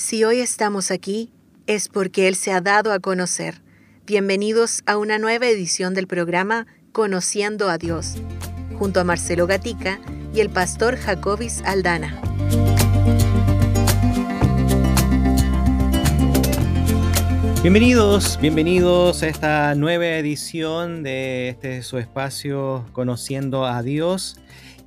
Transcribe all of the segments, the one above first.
Si hoy estamos aquí, es porque Él se ha dado a conocer. Bienvenidos a una nueva edición del programa Conociendo a Dios, junto a Marcelo Gatica y el pastor Jacobis Aldana. Bienvenidos, bienvenidos a esta nueva edición de este su espacio Conociendo a Dios.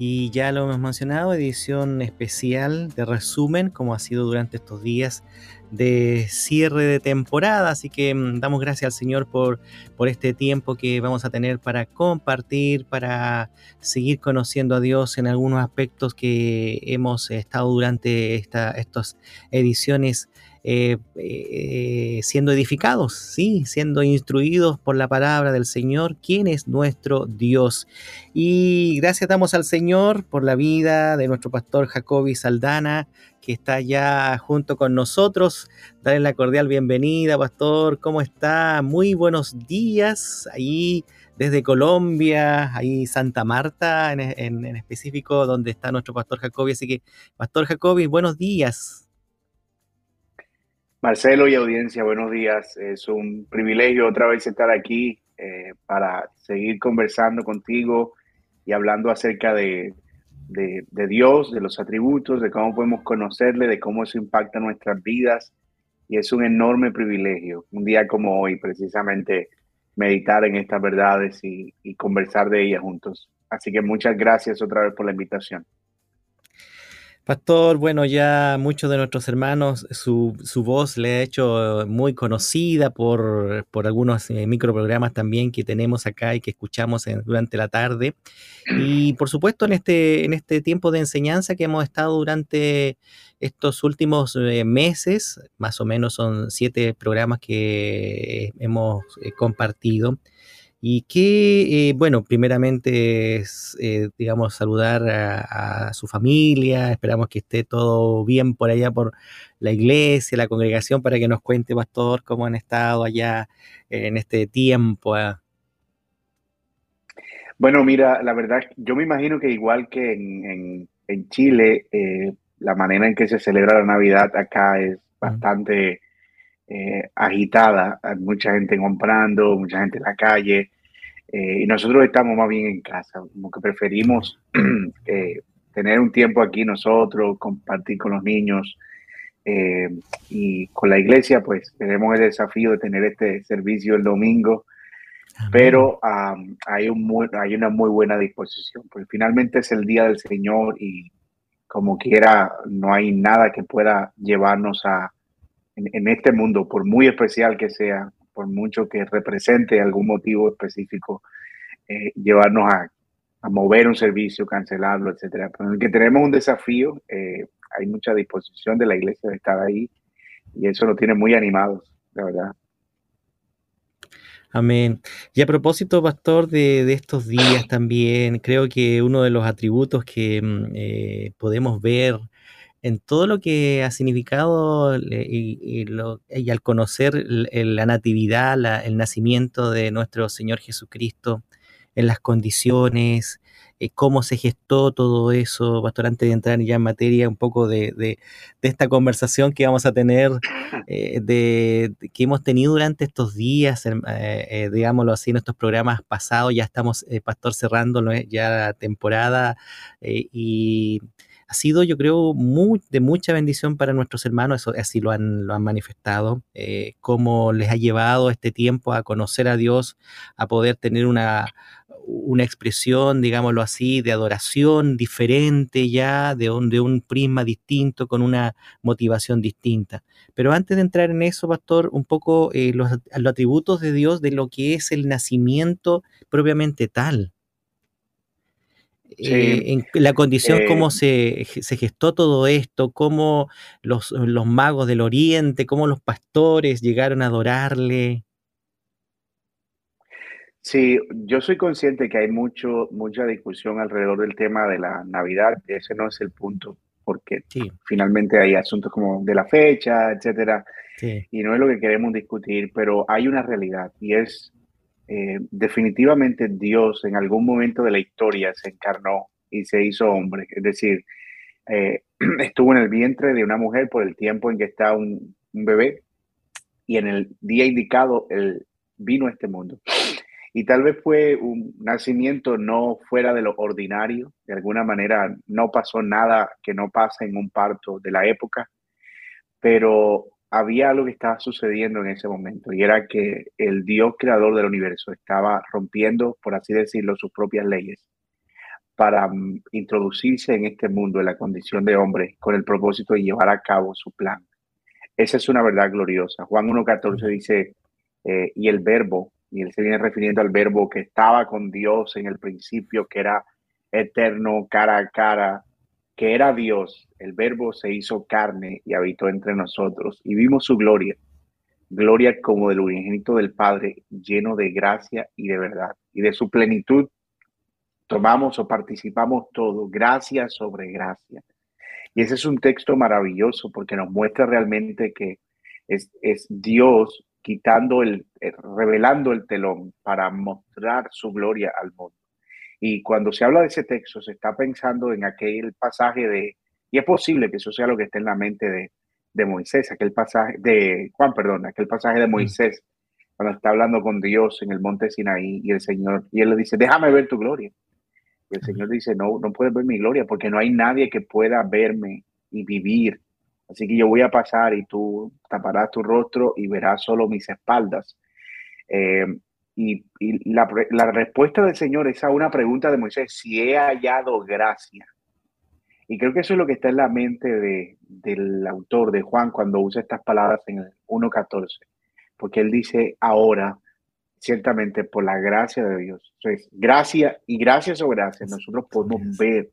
Y ya lo hemos mencionado, edición especial de resumen, como ha sido durante estos días de cierre de temporada. Así que mm, damos gracias al Señor por, por este tiempo que vamos a tener para compartir, para seguir conociendo a Dios en algunos aspectos que hemos estado durante esta, estas ediciones eh, eh, siendo edificados, sí, siendo instruidos por la palabra del Señor, quién es nuestro Dios. Y gracias damos al Señor por la vida de nuestro pastor Jacobi Saldana, que está ya junto con nosotros. Dale la cordial bienvenida, pastor. ¿Cómo está? Muy buenos días. Ahí desde Colombia, ahí Santa Marta en, específico, donde está nuestro pastor Jacobi. Así que, pastor Jacobi, buenos días. Marcelo y audiencia, buenos días. Es un privilegio otra vez estar aquí eh, para seguir conversando contigo y hablando acerca de, Dios, de los atributos, de cómo podemos conocerle, de cómo eso impacta nuestras vidas. Y es un enorme privilegio, un día como hoy, precisamente, meditar en estas verdades y conversar de ellas juntos. Así que muchas gracias otra vez por la invitación. Pastor, bueno, ya muchos de nuestros hermanos, su, voz le ha hecho muy conocida por, algunos eh, microprogramas también que tenemos acá y que escuchamos durante la tarde. Y por supuesto en este, en este tiempo de enseñanza que hemos estado durante estos últimos eh, meses, más o menos son siete programas que hemos eh, compartido. Y que, eh, bueno, primeramente es, eh, digamos, saludar a, su familia, esperamos que esté todo bien por allá, por la iglesia, la congregación, para que nos cuente, pastor, cómo han estado allá en este tiempo. Ah. Bueno, mira, la verdad, yo me imagino que igual que en, Chile, eh, la manera en que se celebra la Navidad acá es bastante eh, agitada, hay mucha gente comprando, mucha gente en la calle, eh, y nosotros estamos más bien en casa, como que preferimos eh, tener un tiempo aquí nosotros, compartir con los niños. y con la iglesia, pues tenemos el desafío de tener este servicio el domingo, pero hay, un hay una muy buena disposición, porque finalmente es el día del Señor y como quiera, no hay nada que pueda llevarnos a, en, este mundo, por muy especial que sea, por mucho que represente algún motivo específico, eh, llevarnos a, mover un servicio, cancelarlo, etcétera. Pero en el que tenemos un desafío, eh, hay mucha disposición de la iglesia de estar ahí y eso nos tiene muy animados, la verdad. Amén. Y a propósito, pastor, de, estos días también, creo que uno de los atributos que mm, eh, podemos ver en todo lo que ha significado y, al conocer la natividad, el nacimiento de nuestro Señor Jesucristo, en las condiciones, eh, cómo se gestó todo eso, pastor, antes de entrar ya en materia un poco de, esta conversación que vamos a tener, eh, de, que hemos tenido durante estos días, eh, digámoslo así, en estos programas pasados, ya estamos, pastor, cerrando ya la temporada y ha sido, yo creo, de mucha bendición para nuestros hermanos, eso así lo han, lo han manifestado, eh, cómo les ha llevado este tiempo a conocer a Dios, a poder tener una, expresión, digámoslo así, de adoración diferente ya, de un, prisma distinto, con una motivación distinta. Pero antes de entrar en eso, pastor, un poco eh, los atributos de Dios, de lo que es el nacimiento propiamente tal. Eh, en la condición, cómo eh, se, gestó todo esto, cómo los, los, magos del Oriente, cómo los pastores llegaron a adorarle. Sí, yo soy consciente que hay mucho, mucha discusión alrededor del tema de la Navidad. Ese no es el punto, porque finalmente hay asuntos como de la fecha, etcétera, y no es lo que queremos discutir, pero hay una realidad y es eh, definitivamente Dios en algún momento de la historia se encarnó y se hizo hombre. Es decir, eh, estuvo en el vientre de una mujer por el tiempo en que está un, bebé y en el día indicado él vino a este mundo. Y tal vez fue un nacimiento no fuera de lo ordinario, de alguna manera no pasó nada que no pase en un parto de la época, pero había algo que estaba sucediendo en ese momento y era que el Dios creador del universo estaba rompiendo, por así decirlo, sus propias leyes para mm, introducirse en este mundo en la condición de hombre con el propósito de llevar a cabo su plan. Esa es una verdad gloriosa. Juan 1.14 dice, eh, y el verbo, y él se viene refiriendo al verbo que estaba con Dios en el principio, que era eterno, cara a cara, que era Dios. El verbo se hizo carne y habitó entre nosotros y vimos su gloria. Gloria como del unigénito del Padre, lleno de gracia y de verdad. Y de su plenitud tomamos o participamos todo, gracia sobre gracia. Y ese es un texto maravilloso porque nos muestra realmente que es, Dios quitando el, eh, revelando el telón para mostrar su gloria al mundo. Y cuando se habla de ese texto, se está pensando en aquel pasaje de, y es posible que eso sea lo que esté en la mente de, de Moisés, aquel pasaje, de Juan, perdón, aquel pasaje de mm. Moisés, cuando está hablando con Dios en el monte Sinaí y el Señor, y él le dice, déjame ver tu gloria el Señor dice, no, no puedes ver mi gloria porque no hay nadie que pueda verme y vivir. Así que yo voy a pasar y tú taparás tu rostro y verás solo mis espaldas. Eh, y, la, respuesta del Señor es a una pregunta de Moisés, si he hallado gracia. Y creo que eso es lo que está en la mente de, del autor de Juan cuando usa estas palabras en el 1.14, porque él dice, ahora ciertamente por la gracia de Dios. Entonces, gracia y gracias o gracias, nosotros podemos ver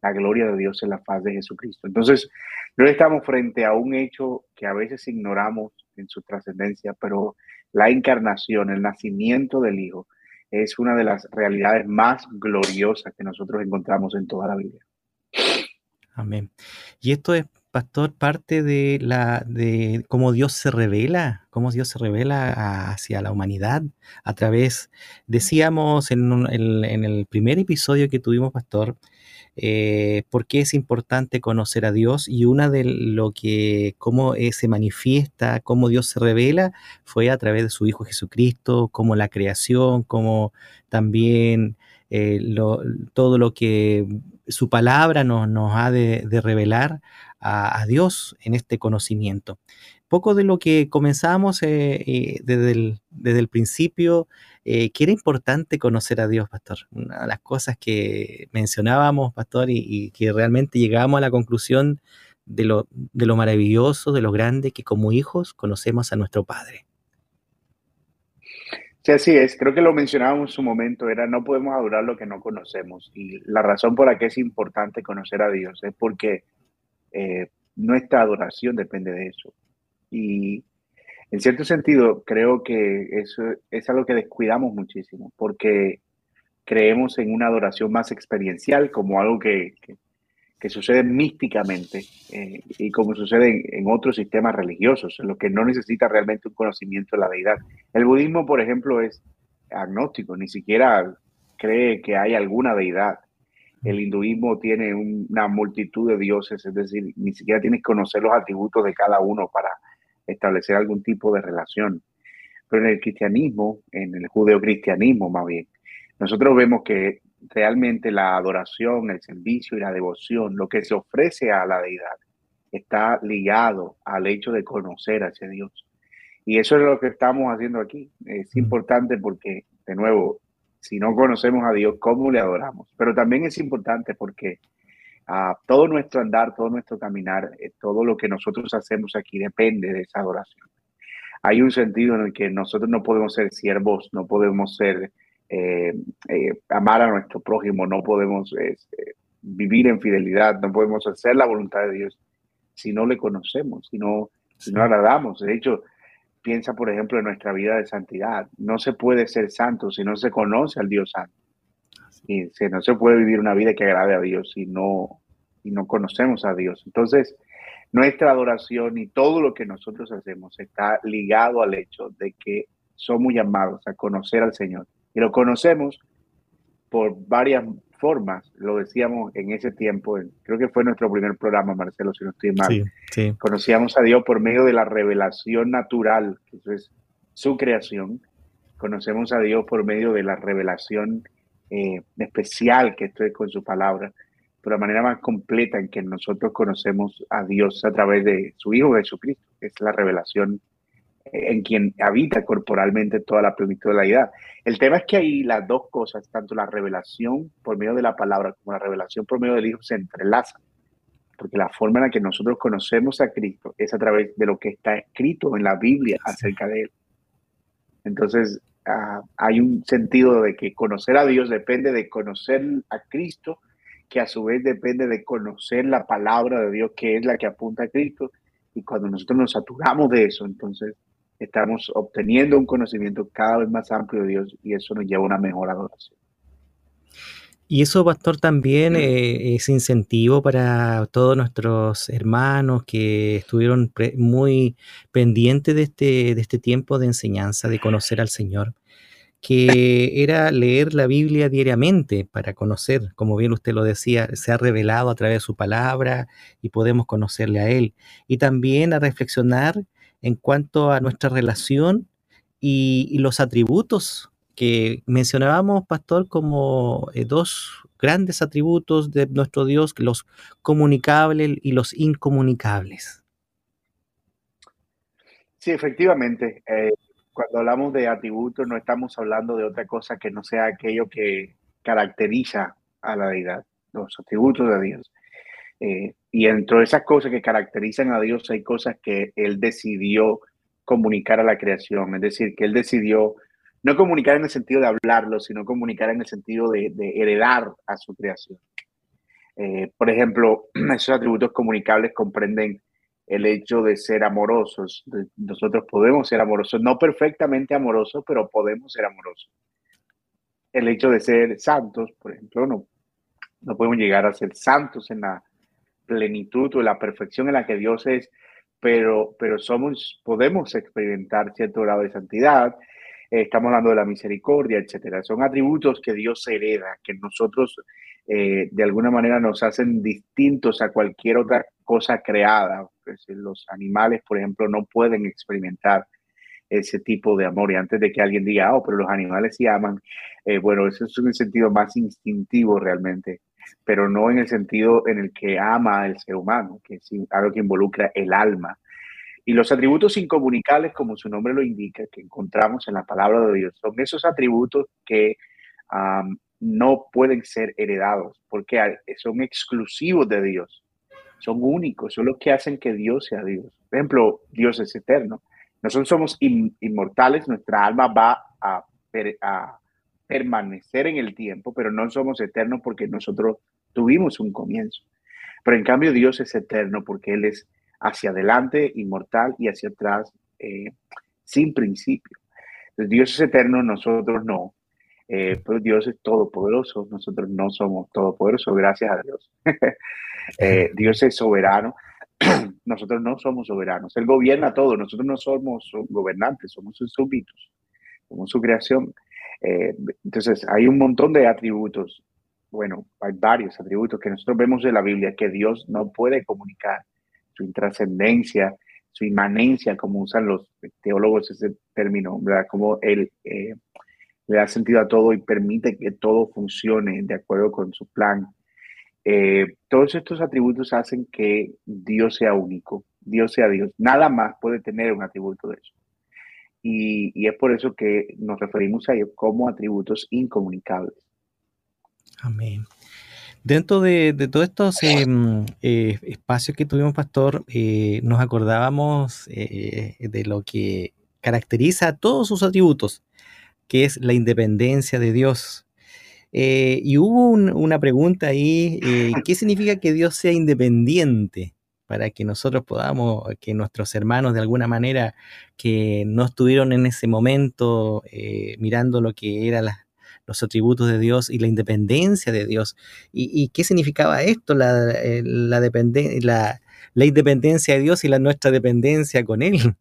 la gloria de Dios en la faz de Jesucristo. Entonces, no estamos frente a un hecho que a veces ignoramos en su trascendencia, pero la encarnación, el nacimiento del Hijo, es una de las realidades más gloriosas que nosotros encontramos en toda la Biblia. Amén. Y esto es pastor, parte de la de cómo Dios se revela, cómo Dios se revela hacia la humanidad a través, decíamos en, el primer episodio que tuvimos, pastor, eh, por qué es importante conocer a Dios y una de lo que, cómo eh, se manifiesta, cómo Dios se revela, fue a través de su Hijo Jesucristo, como la creación, como también eh, todo lo que su palabra nos, ha de revelar a, Dios en este conocimiento. Poco de lo que comenzamos eh, eh, desde, el, principio, eh, que era importante conocer a Dios, pastor. Una de las cosas que mencionábamos, pastor, y, que realmente llegamos a la conclusión de lo, de lo maravilloso, de lo grande, que como hijos conocemos a nuestro Padre. Sí, así es. Creo que lo mencionábamos en su momento, era no podemos adorar lo que no conocemos. Y la razón por la que es importante conocer a Dios es porque eh, nuestra adoración depende de eso. Y en cierto sentido, creo que eso es algo que descuidamos muchísimo, porque creemos en una adoración más experiencial, como algo que, que, sucede místicamente eh, y como sucede en, otros sistemas religiosos, en los que no necesita realmente un conocimiento de la deidad. El budismo, por ejemplo, es agnóstico, ni siquiera cree que hay alguna deidad el hinduismo tiene una multitud de dioses, es decir, ni siquiera tienes que conocer los atributos de cada uno para establecer algún tipo de relación. Pero en el cristianismo, en el judeocristianismo más bien, nosotros vemos que realmente la adoración, el servicio y la devoción, lo que se ofrece a la deidad, está ligado al hecho de conocer a ese Dios. Y eso es lo que estamos haciendo aquí. Es importante porque, de nuevo, si no conocemos a Dios, ¿cómo le adoramos? Pero también es importante porque ah, todo nuestro andar, todo nuestro caminar, eh, todo lo que nosotros hacemos aquí depende de esa adoración. Hay un sentido en el que nosotros no podemos ser siervos, no podemos ser, eh, eh, amar a nuestro prójimo, no podemos vivir en fidelidad, no podemos hacer la voluntad de Dios si no le conocemos, si no, si no agradamos. De hecho, piensa, por ejemplo, en nuestra vida de santidad. No se puede ser santo si no se conoce al Dios santo. Y no se puede vivir una vida que agrade a Dios si no, si no conocemos a Dios. Entonces, nuestra adoración y todo lo que nosotros hacemos está ligado al hecho de que somos llamados a conocer al Señor. Y lo conocemos por varias formas, lo decíamos en ese tiempo, creo que fue nuestro primer programa, Marcelo, si no estoy mal. Conocíamos a Dios por medio de la revelación natural, que eso es su creación. Conocemos a Dios por medio de la revelación eh, especial que esto es con su palabra, pero la manera más completa en que nosotros conocemos a Dios a través de su Hijo Jesucristo, es la revelación en quien habita corporalmente toda la plenitud de la edad. El tema es que ahí las dos cosas, tanto la revelación por medio de la palabra como la revelación por medio del Hijo, se entrelazan. Porque la forma en la que nosotros conocemos a Cristo es a través de lo que está escrito en la Biblia acerca de Él. Entonces, ah, hay un sentido de que conocer a Dios depende de conocer a Cristo, que a su vez depende de conocer la palabra de Dios, que es la que apunta a Cristo. Y cuando nosotros nos saturamos de eso, entonces estamos obteniendo un conocimiento cada vez más amplio de Dios y eso nos lleva a una mejor adoración. Y eso, pastor, también eh, es incentivo para todos nuestros hermanos que estuvieron muy pendientes de este, de este tiempo de enseñanza, de conocer al Señor, que era leer la Biblia diariamente para conocer, como bien usted lo decía, se ha revelado a través de su palabra y podemos conocerle a Él. Y también a reflexionar en cuanto a nuestra relación y, los atributos que mencionábamos, pastor, como eh, dos grandes atributos de nuestro Dios, los comunicables y los incomunicables. Sí, efectivamente. Eh, cuando hablamos de atributos no estamos hablando de otra cosa que no sea aquello que caracteriza a la deidad, los atributos de Dios. Eh, y dentro de esas cosas que caracterizan a Dios hay cosas que Él decidió comunicar a la creación, es decir, que Él decidió no comunicar en el sentido de hablarlo, sino comunicar en el sentido de, heredar a su creación. Eh, por ejemplo, esos atributos comunicables comprenden el hecho de ser amorosos. Nosotros podemos ser amorosos, no perfectamente amorosos, pero podemos ser amorosos. El hecho de ser santos, por ejemplo, no, no podemos llegar a ser santos en la, plenitud o la perfección en la que Dios es, pero, pero somos, podemos experimentar cierto grado de santidad. Eh, estamos hablando de la misericordia, etcétera. Son atributos que Dios hereda, que nosotros eh, de alguna manera nos hacen distintos a cualquier otra cosa creada. Pues, los animales, por ejemplo, no pueden experimentar ese tipo de amor. Y antes de que alguien diga, oh, pero los animales sí aman, eh, bueno, eso es un sentido más instintivo realmente pero no en el sentido en el que ama al ser humano, que es algo que involucra el alma. Y los atributos incomunicables, como su nombre lo indica, que encontramos en la palabra de Dios, son esos atributos que no pueden ser heredados, porque son exclusivos de Dios, son únicos, son los que hacen que Dios sea Dios. Por ejemplo, Dios es eterno. Nosotros somos inmortales, nuestra alma va a, a permanecer en el tiempo, pero no somos eternos porque nosotros tuvimos un comienzo. Pero en cambio Dios es eterno porque Él es hacia adelante, inmortal, y hacia atrás, eh, sin principio. Dios es eterno, nosotros no. Eh, pero Dios es todopoderoso, nosotros no somos todopoderosos, gracias a Dios. Eh, Dios es soberano, nosotros no somos soberanos. Él gobierna todo, nosotros no somos gobernantes, somos sus súbditos, somos su creación. Eh, entonces, hay un montón de atributos, bueno, hay varios atributos que nosotros vemos en la Biblia que Dios no puede comunicar, su intrascendencia, su inmanencia, como usan los teólogos ese término. Como Él eh, le da sentido a todo y permite que todo funcione de acuerdo con su plan. Eh, todos estos atributos hacen que Dios sea único, Dios sea Dios. Nada más puede tener un atributo de eso y, es por eso que nos referimos a ellos como atributos incomunicables. Amén. Dentro de, todos estos em, eh, espacios que tuvimos, Pastor, eh, nos acordábamos eh, de lo que caracteriza a todos sus atributos, que es la independencia de Dios. y hubo una pregunta ahí, ¿qué significa que Dios sea independiente? Para que nosotros podamos, que nuestros hermanos de alguna manera que no estuvieron en ese momento eh, mirando lo que eran los atributos de Dios y la independencia de Dios. ¿Y, qué significaba esto, la, eh, la, la, independencia de Dios y la nuestra dependencia con Él?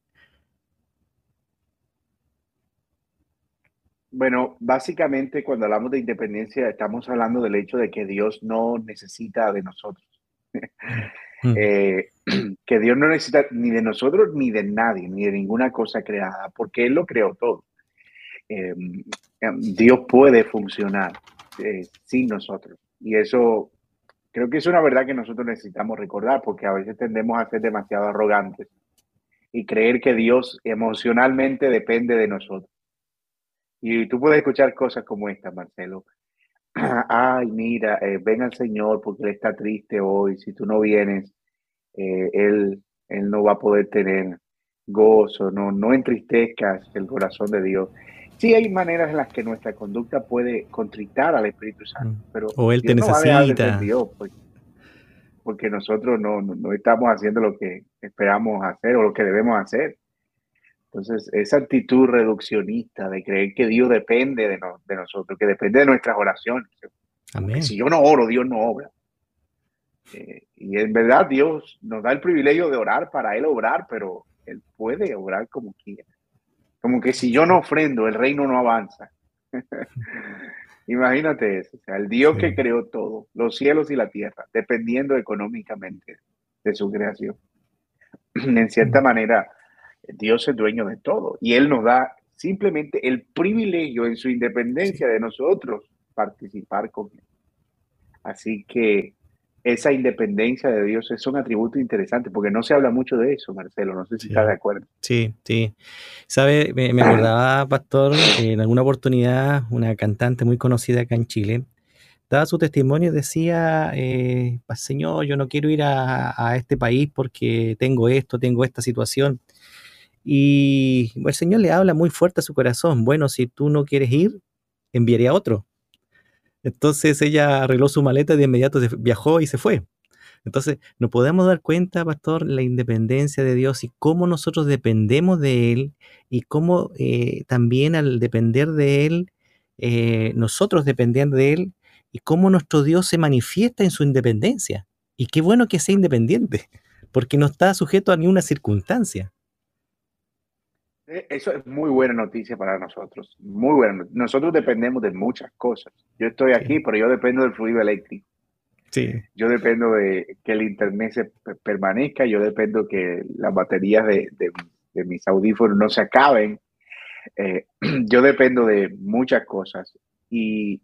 Bueno, básicamente cuando hablamos de independencia estamos hablando del hecho de que Dios no necesita de nosotros. Mm. Eh, que Dios no necesita ni de nosotros ni de nadie, ni de ninguna cosa creada, porque Él lo creó todo. Eh, Dios puede funcionar eh, sin nosotros. Y eso creo que es una verdad que nosotros necesitamos recordar, porque a veces tendemos a ser demasiado arrogantes y creer que Dios emocionalmente depende de nosotros. Y tú puedes escuchar cosas como esta, Marcelo. Ay, mira, eh, ven al Señor porque Él está triste hoy. Si tú no vienes, eh, él, él no va a poder tener gozo. No, no entristezcas el corazón de Dios. Sí hay maneras en las que nuestra conducta puede contritar al Espíritu Santo, mm. pero o Él te necesita. Dios, pues, porque nosotros no, no, estamos haciendo lo que esperamos hacer o lo que debemos hacer. Entonces, esa actitud reduccionista de creer que Dios depende de, de nosotros, que depende de nuestras oraciones. Si yo no oro, Dios no obra. Eh, y en verdad Dios nos da el privilegio de orar para Él obrar, pero Él puede obrar como quiera. Como que si yo no ofrendo, el reino no avanza. Imagínate eso, o sea, el Dios que creó todo, los cielos y la tierra, dependiendo económicamente de su creación. En cierta manera, Dios es dueño de todo y Él nos da simplemente el privilegio en su independencia de nosotros participar con Él. Así que esa independencia de Dios es un atributo interesante porque no se habla mucho de eso, Marcelo. No sé si está de acuerdo. Sí, sí. Sabe, me, acordaba, Pastor, en alguna oportunidad una cantante muy conocida acá en Chile daba su testimonio y decía, eh, Señor, yo no quiero ir a, este país porque tengo esto, tengo esta situación. Y el Señor le habla muy fuerte a su corazón. Bueno, si tú no quieres ir, enviaré a otro. Entonces ella arregló su maleta de inmediato viajó y se fue. Entonces, nos podemos dar cuenta, pastor, la independencia de Dios y cómo nosotros dependemos de Él y cómo eh, también al depender de Él, eh, nosotros dependiendo de Él y cómo nuestro Dios se manifiesta en su independencia. Y qué bueno que sea independiente, porque no está sujeto a ninguna circunstancia. Eh, eso es muy buena noticia para nosotros, muy buena. Nosotros dependemos de muchas cosas. Yo estoy aquí, pero yo dependo del fluido eléctrico. Sí. Yo dependo de que el internet se permanezca, yo dependo que las baterías de, de, mis audífonos no se acaben. Eh, yo dependo de muchas cosas y,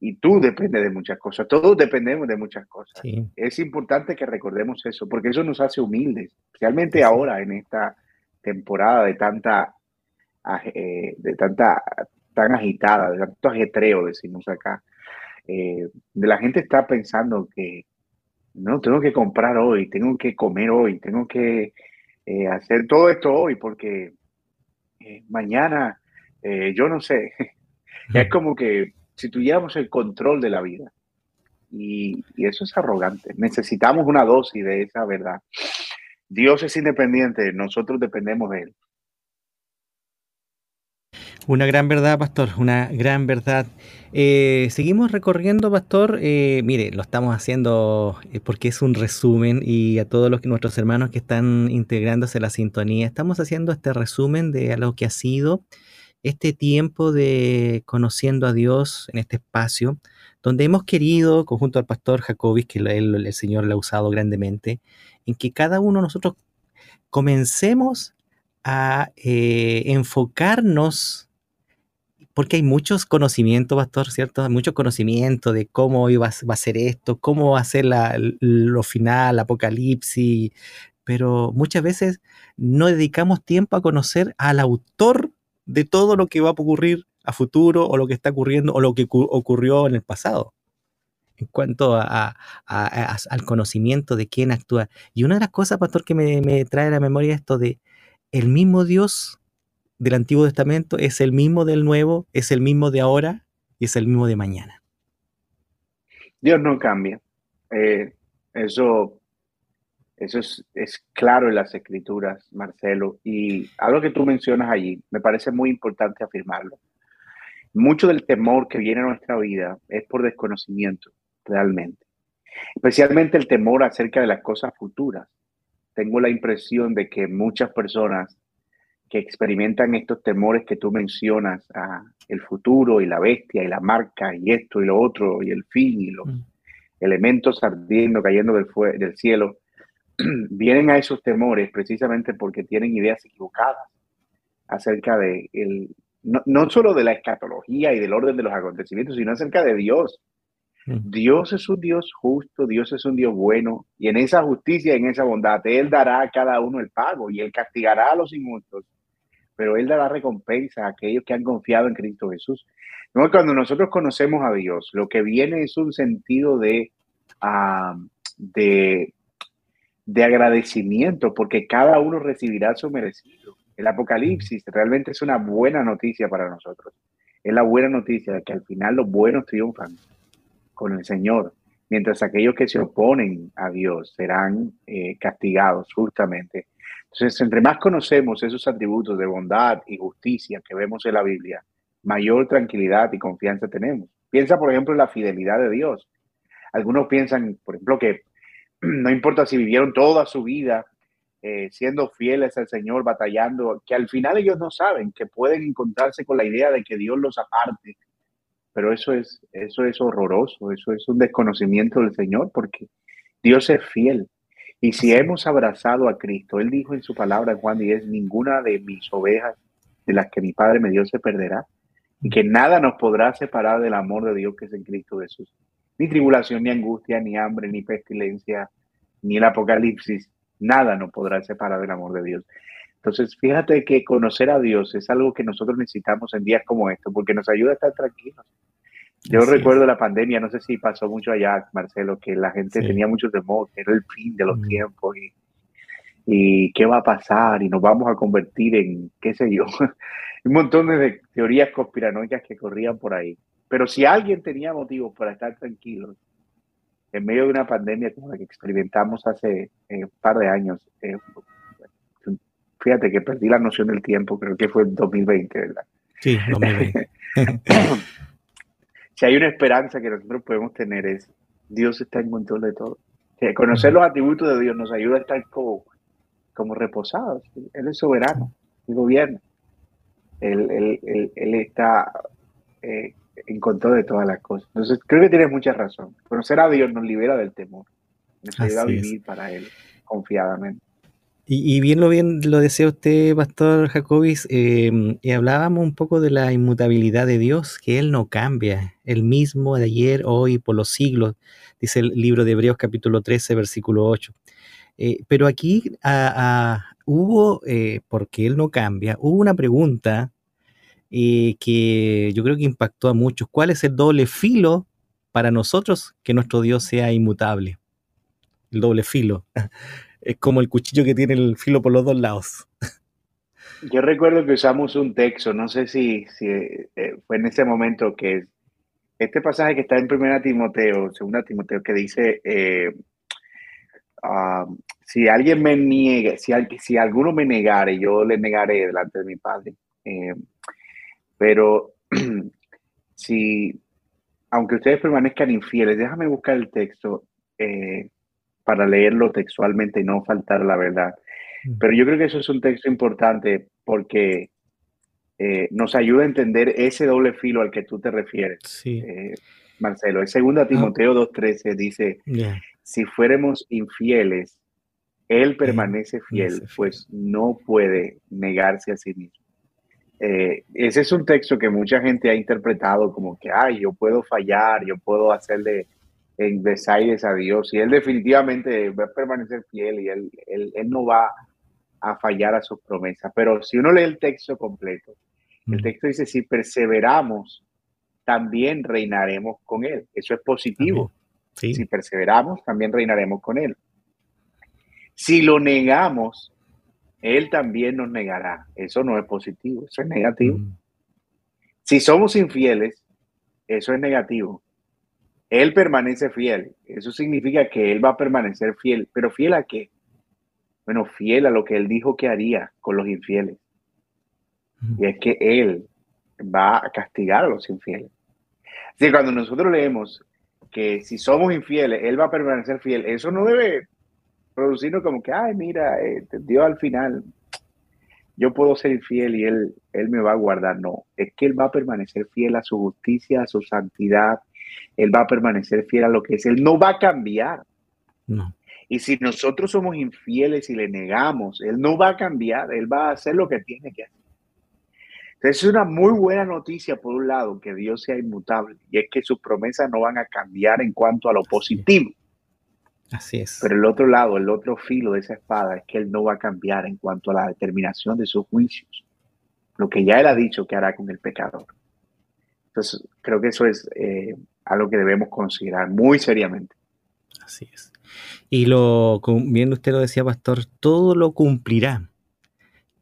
y, tú dependes de muchas cosas. Todos dependemos de muchas cosas. Es importante que recordemos eso, porque eso nos hace humildes, especialmente ahora en esta temporada de tanta, eh, de tanta, tan agitada, de tanto ajetreo, decimos acá, eh, de la gente está pensando que no, tengo que comprar hoy, tengo que comer hoy, tengo que eh, hacer todo esto hoy porque mañana, yo no sé, es como que si tuviéramos el control de la vida. Y, y, eso es arrogante. Necesitamos una dosis de esa verdad. Dios es independiente, nosotros dependemos de Él. Una gran verdad, pastor, una gran verdad. Eh, seguimos recorriendo, pastor. Eh, mire, lo estamos haciendo eh, porque es un resumen y a todos los, nuestros hermanos que están integrándose la sintonía, estamos haciendo este resumen de lo que ha sido este tiempo de conociendo a Dios en este espacio, donde hemos querido, conjunto al pastor Jacobis, que el Señor le ha usado grandemente, en que cada uno de nosotros comencemos a eh, enfocarnos, porque hay muchos conocimientos, pastor, ¿cierto? Mucho conocimiento de cómo va, a ser esto, cómo va a ser lo final, apocalipsis, pero muchas veces no dedicamos tiempo a conocer al autor de todo lo que va a ocurrir a futuro o lo que está ocurriendo o lo que ocurrió en el pasado en cuanto a, al conocimiento de quién actúa. Y una de las cosas, pastor, que me, trae a la memoria esto de el mismo Dios del Antiguo Testamento es el mismo del Nuevo, es el mismo de ahora y es el mismo de mañana. Dios no cambia. Eh, eso eso es, es, claro en las escrituras, Marcelo. Y algo que tú mencionas allí, me parece muy importante afirmarlo. Mucho del temor que viene a nuestra vida es por desconocimiento realmente. Especialmente el temor acerca de las cosas futuras. Tengo la impresión de que muchas personas que experimentan estos temores que tú mencionas, a el futuro y la bestia y la marca y esto y lo otro y el fin y los mm. elementos ardiendo, cayendo del, del cielo, vienen a esos temores precisamente porque tienen ideas equivocadas acerca de el, no, no solo de la escatología y del orden de los acontecimientos, sino acerca de Dios. Mm. Dios es un Dios justo, Dios es un Dios bueno, y en esa justicia, en esa bondad, Él dará a cada uno el pago y Él castigará a los injustos pero Él dará recompensa a aquellos que han confiado en Cristo Jesús. Cuando nosotros conocemos a Dios, lo que viene es un sentido de, ah, de, de agradecimiento, porque cada uno recibirá su merecido. El Apocalipsis realmente es una buena noticia para nosotros. Es la buena noticia de que al final los buenos triunfan con el Señor, mientras aquellos que se oponen a Dios serán eh, castigados justamente entonces, entre más conocemos esos atributos de bondad y justicia que vemos en la Biblia, mayor tranquilidad y confianza tenemos. Piensa, por ejemplo, en la fidelidad de Dios. Algunos piensan, por ejemplo, que no importa si vivieron toda su vida eh, siendo fieles al Señor, batallando, que al final ellos no saben, que pueden encontrarse con la idea de que Dios los aparte. Pero eso es, eso es horroroso, eso es un desconocimiento del Señor, porque Dios es fiel. Y si hemos abrazado a Cristo, Él dijo en su palabra en Juan 10, ninguna de mis ovejas de las que mi Padre me dio se perderá, y que nada nos podrá separar del amor de Dios que es en Cristo Jesús. Ni tribulación, ni angustia, ni hambre, ni pestilencia, ni el apocalipsis, nada nos podrá separar del amor de Dios. Entonces, fíjate que conocer a Dios es algo que nosotros necesitamos en días como estos, porque nos ayuda a estar tranquilos. Yo recuerdo la pandemia, no sé si pasó mucho allá, Marcelo, que la gente tenía mucho temor, que era el fin de los mm. tiempos y, y, qué va a pasar y nos vamos a convertir en, qué sé yo, un montón de teorías conspiranoicas que corrían por ahí. Pero si alguien tenía motivos para estar tranquilos en medio de una pandemia como la que experimentamos hace eh, un par de años, eh, fíjate que perdí la noción del tiempo, creo que fue en 2020, ¿verdad? Sí, 2020. si hay una esperanza que nosotros podemos tener es Dios está en control de todo. conocer los atributos de Dios nos ayuda a estar como, como reposados. Él es soberano, el gobierno. Él, está eh, en control de todas las cosas. Entonces, creo que tienes mucha razón. Conocer a Dios nos libera del temor. Nos ayuda a vivir para Él confiadamente. Y, bien lo bien lo decía usted, Pastor Jacobis, em, y hablábamos un poco de la inmutabilidad de Dios, que Él no cambia, el mismo de ayer, hoy, por los siglos, dice el libro de Hebreos capítulo 13, versículo 8. Eh, pero aquí hubo, eh, porque Él no cambia, hubo una pregunta eh, que yo creo que impactó a muchos. ¿Cuál es el doble filo para nosotros que nuestro Dios sea inmutable? El doble filo. es como el cuchillo que tiene el filo por los dos lados. Yo recuerdo que usamos un texto, no sé si, si eh, fue en ese momento que este pasaje que está en Primera Timoteo, Segunda Timoteo, que dice, eh, ah, si alguien me niegue, si, si alguno me negare, yo le negaré delante de mi Padre. Eh, pero si, aunque ustedes permanezcan infieles, déjame buscar el texto para leerlo textualmente y no faltar la verdad. Mm. Pero yo creo que eso es un texto importante porque eh, nos ayuda a entender ese doble filo al que tú te refieres, eh, Marcelo. El segundo ah. Timoteo 2.13 dice, si fuéramos infieles, Él permanece fiel, pues no puede negarse a sí mismo. Eh, ese es un texto que mucha gente ha interpretado como que, ay, yo puedo fallar, yo puedo hacerle en desaires a Dios y Él definitivamente va a permanecer fiel y él, él, no va a fallar a sus promesas. Pero si uno lee el texto completo, el mm. texto dice, si perseveramos, también reinaremos con Él. Eso es positivo. Si perseveramos, también reinaremos con Él. Si lo negamos, Él también nos negará. Eso no es positivo, eso es negativo. Mm. Si somos infieles, eso es negativo. Él permanece fiel. Eso significa que Él va a permanecer fiel. ¿Pero fiel a qué? Bueno, fiel a lo que Él dijo que haría con los infieles. Y es que Él va a castigar a los infieles. Así cuando nosotros leemos que si somos infieles, Él va a permanecer fiel, eso no debe producirnos como que, ay, mira, eh, Dios al final yo puedo ser infiel y él, él me va a guardar. No, es que él va a permanecer fiel a su justicia, a su santidad. Él va a permanecer fiel a lo que es. Él no va a cambiar. No. Y si nosotros somos infieles y le negamos, Él no va a cambiar, Él va a hacer lo que tiene que hacer. Entonces es una muy buena noticia, por un lado, que Dios sea inmutable, y es que sus promesas no van a cambiar en cuanto a lo positivo. Así es. Pero el otro lado, el otro filo de esa espada es que Él no va a cambiar en cuanto a la determinación de sus juicios, lo que ya Él ha dicho que hará con el pecador. Entonces, creo que eso es eh, algo que debemos considerar muy seriamente. Así es. Y lo, bien usted lo decía, pastor, todo lo cumplirá.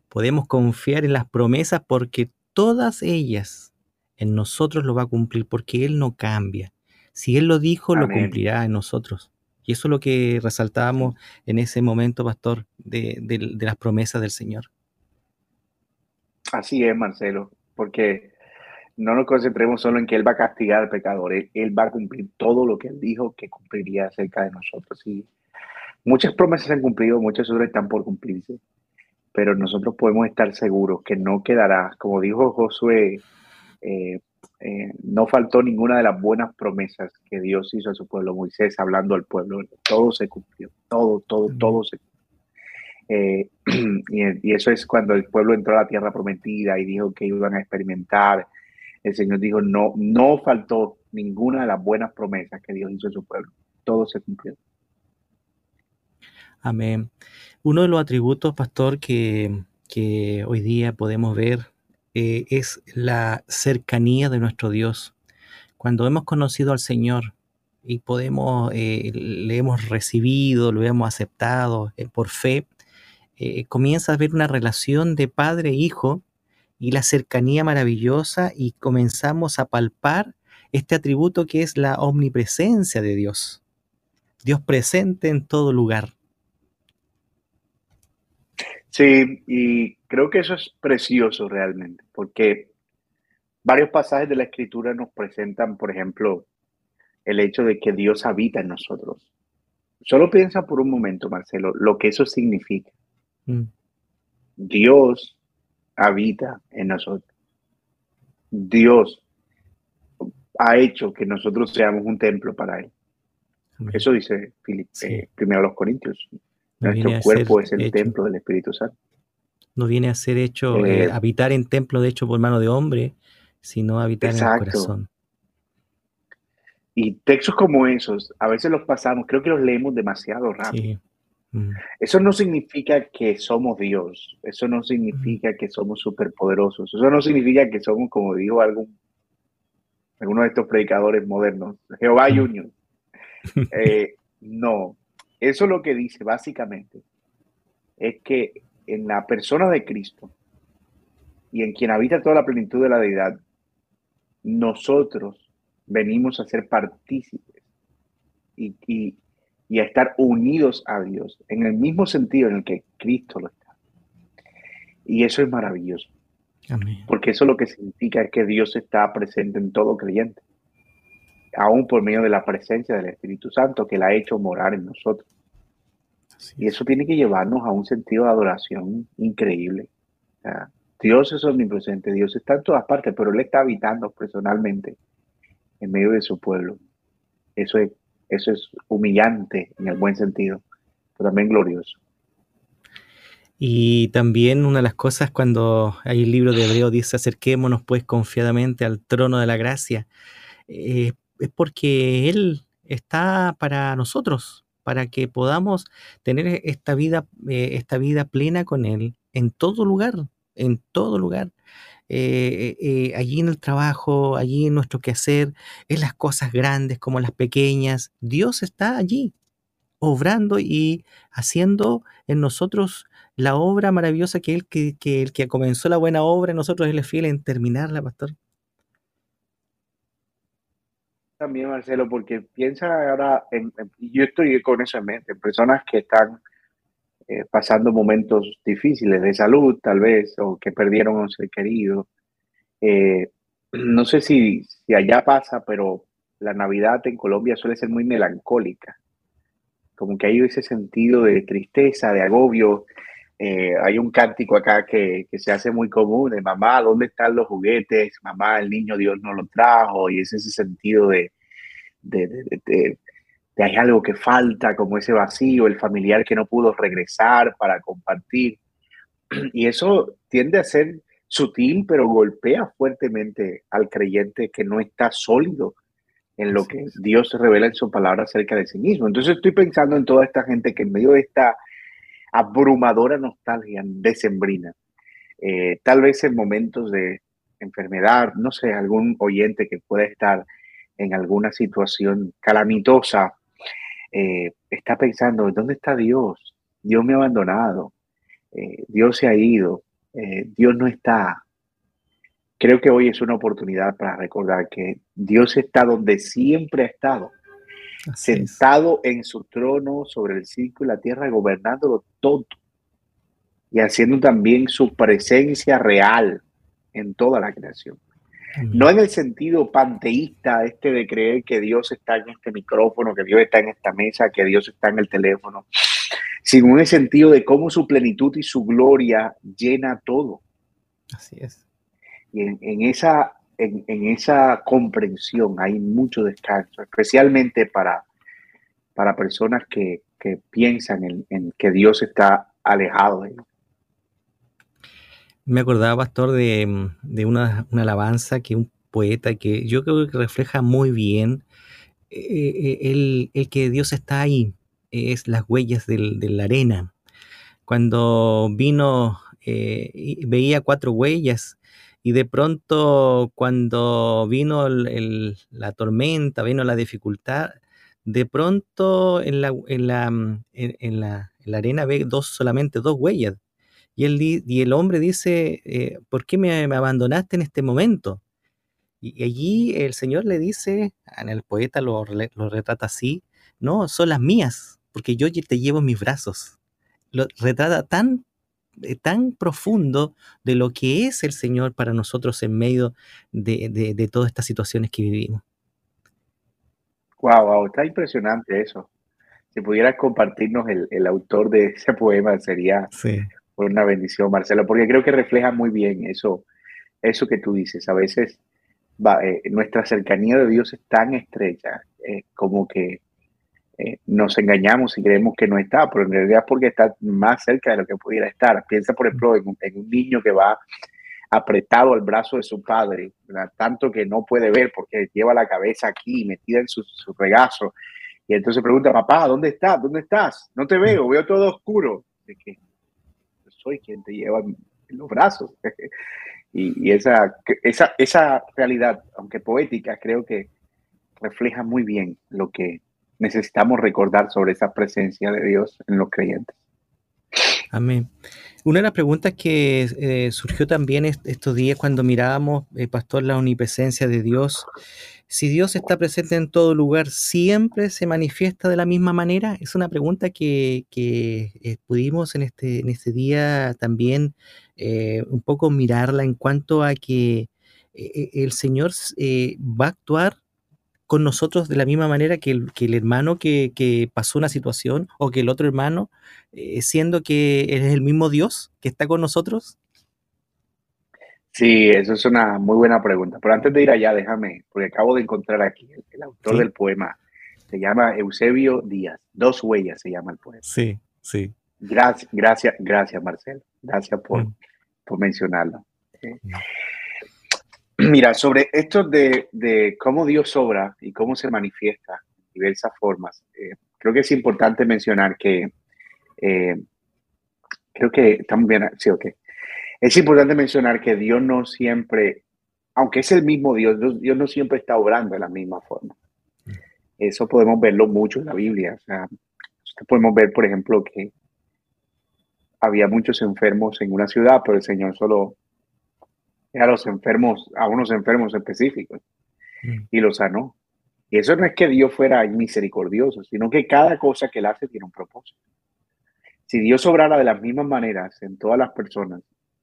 Podemos confiar en las promesas porque todas ellas en nosotros lo va a cumplir, porque Él no cambia. Si Él lo dijo, lo cumplirá en nosotros. Y eso es lo que resaltábamos en ese momento, pastor, de, de las promesas del Señor. Así es, Marcelo, porque no nos concentremos solo en que Él va a castigar al pecador, Él, va a cumplir todo lo que Él dijo que cumpliría acerca de nosotros. Y muchas promesas se han cumplido, muchas otras están por cumplirse, pero nosotros podemos estar seguros que no quedará, como dijo Josué, eh, eh, no faltó ninguna de las buenas promesas que Dios hizo a su pueblo, Moisés hablando al pueblo, todo se cumplió, todo, todo, todo se cumplió. Eh, y, y, eso es cuando el pueblo entró a la tierra prometida y dijo que iban a experimentar el Señor dijo, no, no faltó ninguna de las buenas promesas que Dios hizo a su pueblo. Todo se cumplió. Amén. Uno de los atributos, pastor, que, hoy día podemos ver eh, es la cercanía de nuestro Dios. Cuando hemos conocido al Señor y podemos, eh, le hemos recibido, lo hemos aceptado eh, por fe, comienza a haber una relación de padre e hijo y la cercanía maravillosa y comenzamos a palpar este atributo que es la omnipresencia de Dios. Dios presente en todo lugar. Sí, y creo que eso es precioso realmente, porque varios pasajes de la escritura nos presentan, por ejemplo, el hecho de que Dios habita en nosotros. Solo piensa por un momento, Marcelo, lo que eso significa. Mm. Dios habita en nosotros. Dios ha hecho que nosotros seamos un templo para Él. Eso dice eh, primero los Corintios. Nuestro cuerpo es el templo del Espíritu Santo. No viene a ser hecho, eh, eh, habitar en templo de hecho por mano de hombre, sino habitar en el corazón. Y textos como esos, a veces los pasamos, creo que los leemos demasiado rápido. Mm. Eso no significa que somos Dios, eso no significa que somos superpoderosos, eso no significa que somos, como dijo algún, alguno de estos predicadores modernos, Jehová Junior. Eh, no, eso lo que dice básicamente es que en la persona de Cristo y en quien habita toda la plenitud de la deidad, nosotros venimos a ser partícipes y, y, y a estar unidos a Dios en el mismo sentido en el que Cristo lo está. Y eso es maravilloso. Porque eso lo que significa es que Dios está presente en todo creyente, aún por medio de la presencia del Espíritu Santo que la ha hecho morar en nosotros. y eso tiene que llevarnos a un sentido de adoración increíble. Dios es omnipresente, Dios está en todas partes, pero Él está habitando personalmente en medio de su pueblo. Eso es eso es humillante en el buen sentido, pero también glorioso. Y también una de las cosas cuando hay el libro de Hebreo dice acerquémonos pues confiadamente al trono de la gracia, eh, es porque Él está para nosotros, para que podamos tener esta vida, eh, esta vida plena con Él en todo lugar, en todo lugar. Eh, eh, allí en el trabajo, allí en nuestro quehacer, en las cosas grandes como las pequeñas. Dios está allí, obrando y haciendo en nosotros la obra maravillosa que Él, que, el que comenzó la buena obra, en nosotros Él es fiel en terminarla, pastor. También, Marcelo, porque piensa ahora, en, yo estoy con eso en mente, en personas que están eh, pasando momentos difíciles de salud, tal vez, o que perdieron a un ser querido. Eh, no sé si, si allá pasa, pero la Navidad en Colombia suele ser muy melancólica. Como que hay ese sentido de tristeza, de agobio. Eh, hay un cántico acá que, se hace muy común de mamá, ¿dónde están los juguetes? Mamá, el niño Dios no lo trajo. Y es ese sentido de, de, hay algo que falta, como ese vacío, el familiar que no pudo regresar para compartir. Y eso tiende a ser sutil, pero golpea fuertemente al creyente que no está sólido en lo que Dios revela en su palabra acerca de sí mismo. Entonces estoy pensando en toda esta gente que en medio de esta abrumadora nostalgia decembrina, eh, tal vez en momentos de enfermedad, no sé, algún oyente que pueda estar en alguna situación calamitosa, eh, está pensando, ¿dónde está Dios? Dios me ha abandonado, eh, Dios se ha ido, Dios no está, creo que hoy es una oportunidad para recordar que Dios está donde siempre ha estado, sentado en su trono sobre el cielo y la tierra, gobernándolo todo y haciendo también su presencia real en toda la creación. No en el sentido panteísta, este de creer que Dios está en este micrófono, que Dios está en esta mesa, que Dios está en el teléfono, sino en el sentido de cómo su plenitud y su gloria llena todo. Así es. Y en, esa, en, esa comprensión hay mucho descanso, especialmente para, para personas que, piensan en, que Dios está alejado de. Me acordaba, pastor, de, una, alabanza que un poeta que yo creo que refleja muy bien eh, eh, el, que Dios está ahí, es las huellas de la arena. Cuando vino, eh, veía cuatro huellas y de pronto cuando vino la tormenta, vino la dificultad, de pronto en la, mm, arena ve dos, solamente dos huellas. Y el, hombre dice, eh, ¿por qué me, abandonaste en este momento? Y, allí el Señor le dice, en el poeta lo, lo retrata así, no, son las mías, porque yo te llevo en mis brazos. Lo retrata tan tan profundo de lo que es el Señor para nosotros en medio de, todas estas situaciones que vivimos. Wow, wow, está impresionante eso. Si pudieras compartirnos el, autor de ese poema, sería una bendición, Marcelo, porque creo que refleja muy bien eso, eso que tú dices. A veces eh, nuestra cercanía de Dios es tan estrecha, eh, como que eh, nos engañamos y creemos que no está, pero en realidad porque está más cerca de lo que pudiera estar. Piensa, por ejemplo, en un, niño que va apretado al brazo de su padre, tanto que no puede ver porque lleva la cabeza aquí metida en su, regazo. Y entonces pregunta, papá, ¿dónde estás? ¿Dónde estás? No te veo, veo todo oscuro. Que soy quien te lleva en los brazos. y, y esa, esa, esa realidad, aunque poética, creo que refleja muy bien lo que necesitamos recordar sobre esa presencia de Dios en los creyentes. Amén. Una de las preguntas que eh, surgió también estos días cuando mirábamos, eh, Pastor, la omnipresencia de Dios, si Dios está presente en todo lugar, ¿siempre se manifiesta de la misma manera? Es una pregunta que, eh, pudimos en este, en este día también un poco mirarla en cuanto a que el Señor va a actuar con nosotros de la misma manera que el, que el hermano que, que, pasó una situación o que el otro hermano, eh, siendo que es el mismo Dios que está con nosotros? Sí, eso es una muy buena pregunta. Pero antes de ir allá, déjame, porque acabo de encontrar aquí el, autor del poema. Se llama Eusebio Díaz. Dos huellas se llama el poema. Sí, sí. Gracias, gracias, gracias, Marcelo. Gracias por, mm. por mencionarlo. Mm. Mira, sobre esto de, cómo Dios obra y cómo se manifiesta de diversas formas, eh, creo que es importante mencionar que, eh, creo que estamos bien, sí, ok. Es importante mencionar que Dios no siempre, aunque es el mismo Dios, Dios no siempre está obrando de la misma forma. Eso podemos verlo mucho en la Biblia. O sea, podemos ver, por ejemplo, que había muchos enfermos en una ciudad, pero el Señor solo a los enfermos, a unos enfermos específicos mm. y los sanó. Y eso no es que Dios fuera misericordioso, sino que cada cosa que él hace tiene un propósito. Si Dios obrara de las mismas maneras en todas las personas,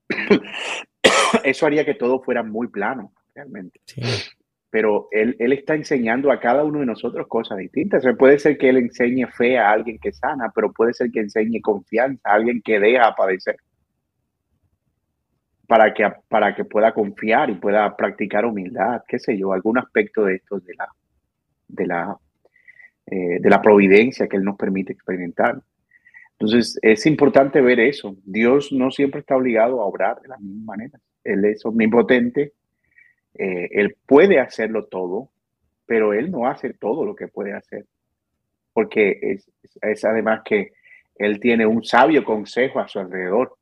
eso haría que todo fuera muy plano, realmente. pero él, él, está enseñando a cada uno de nosotros cosas distintas. puede ser que él enseñe fe a alguien que sana, pero puede ser que enseñe confianza a alguien que deja padecer. Para que, para que pueda confiar y pueda practicar humildad, qué sé yo, algún aspecto de esto de la, de la, eh, de la providencia que Él nos permite experimentar. Entonces, es importante ver eso. Dios no siempre está obligado a obrar de la misma manera. Él es omnipotente, eh, él puede hacerlo todo, pero él no hace todo lo que puede hacer, porque es, es además que él tiene un sabio consejo a su alrededor.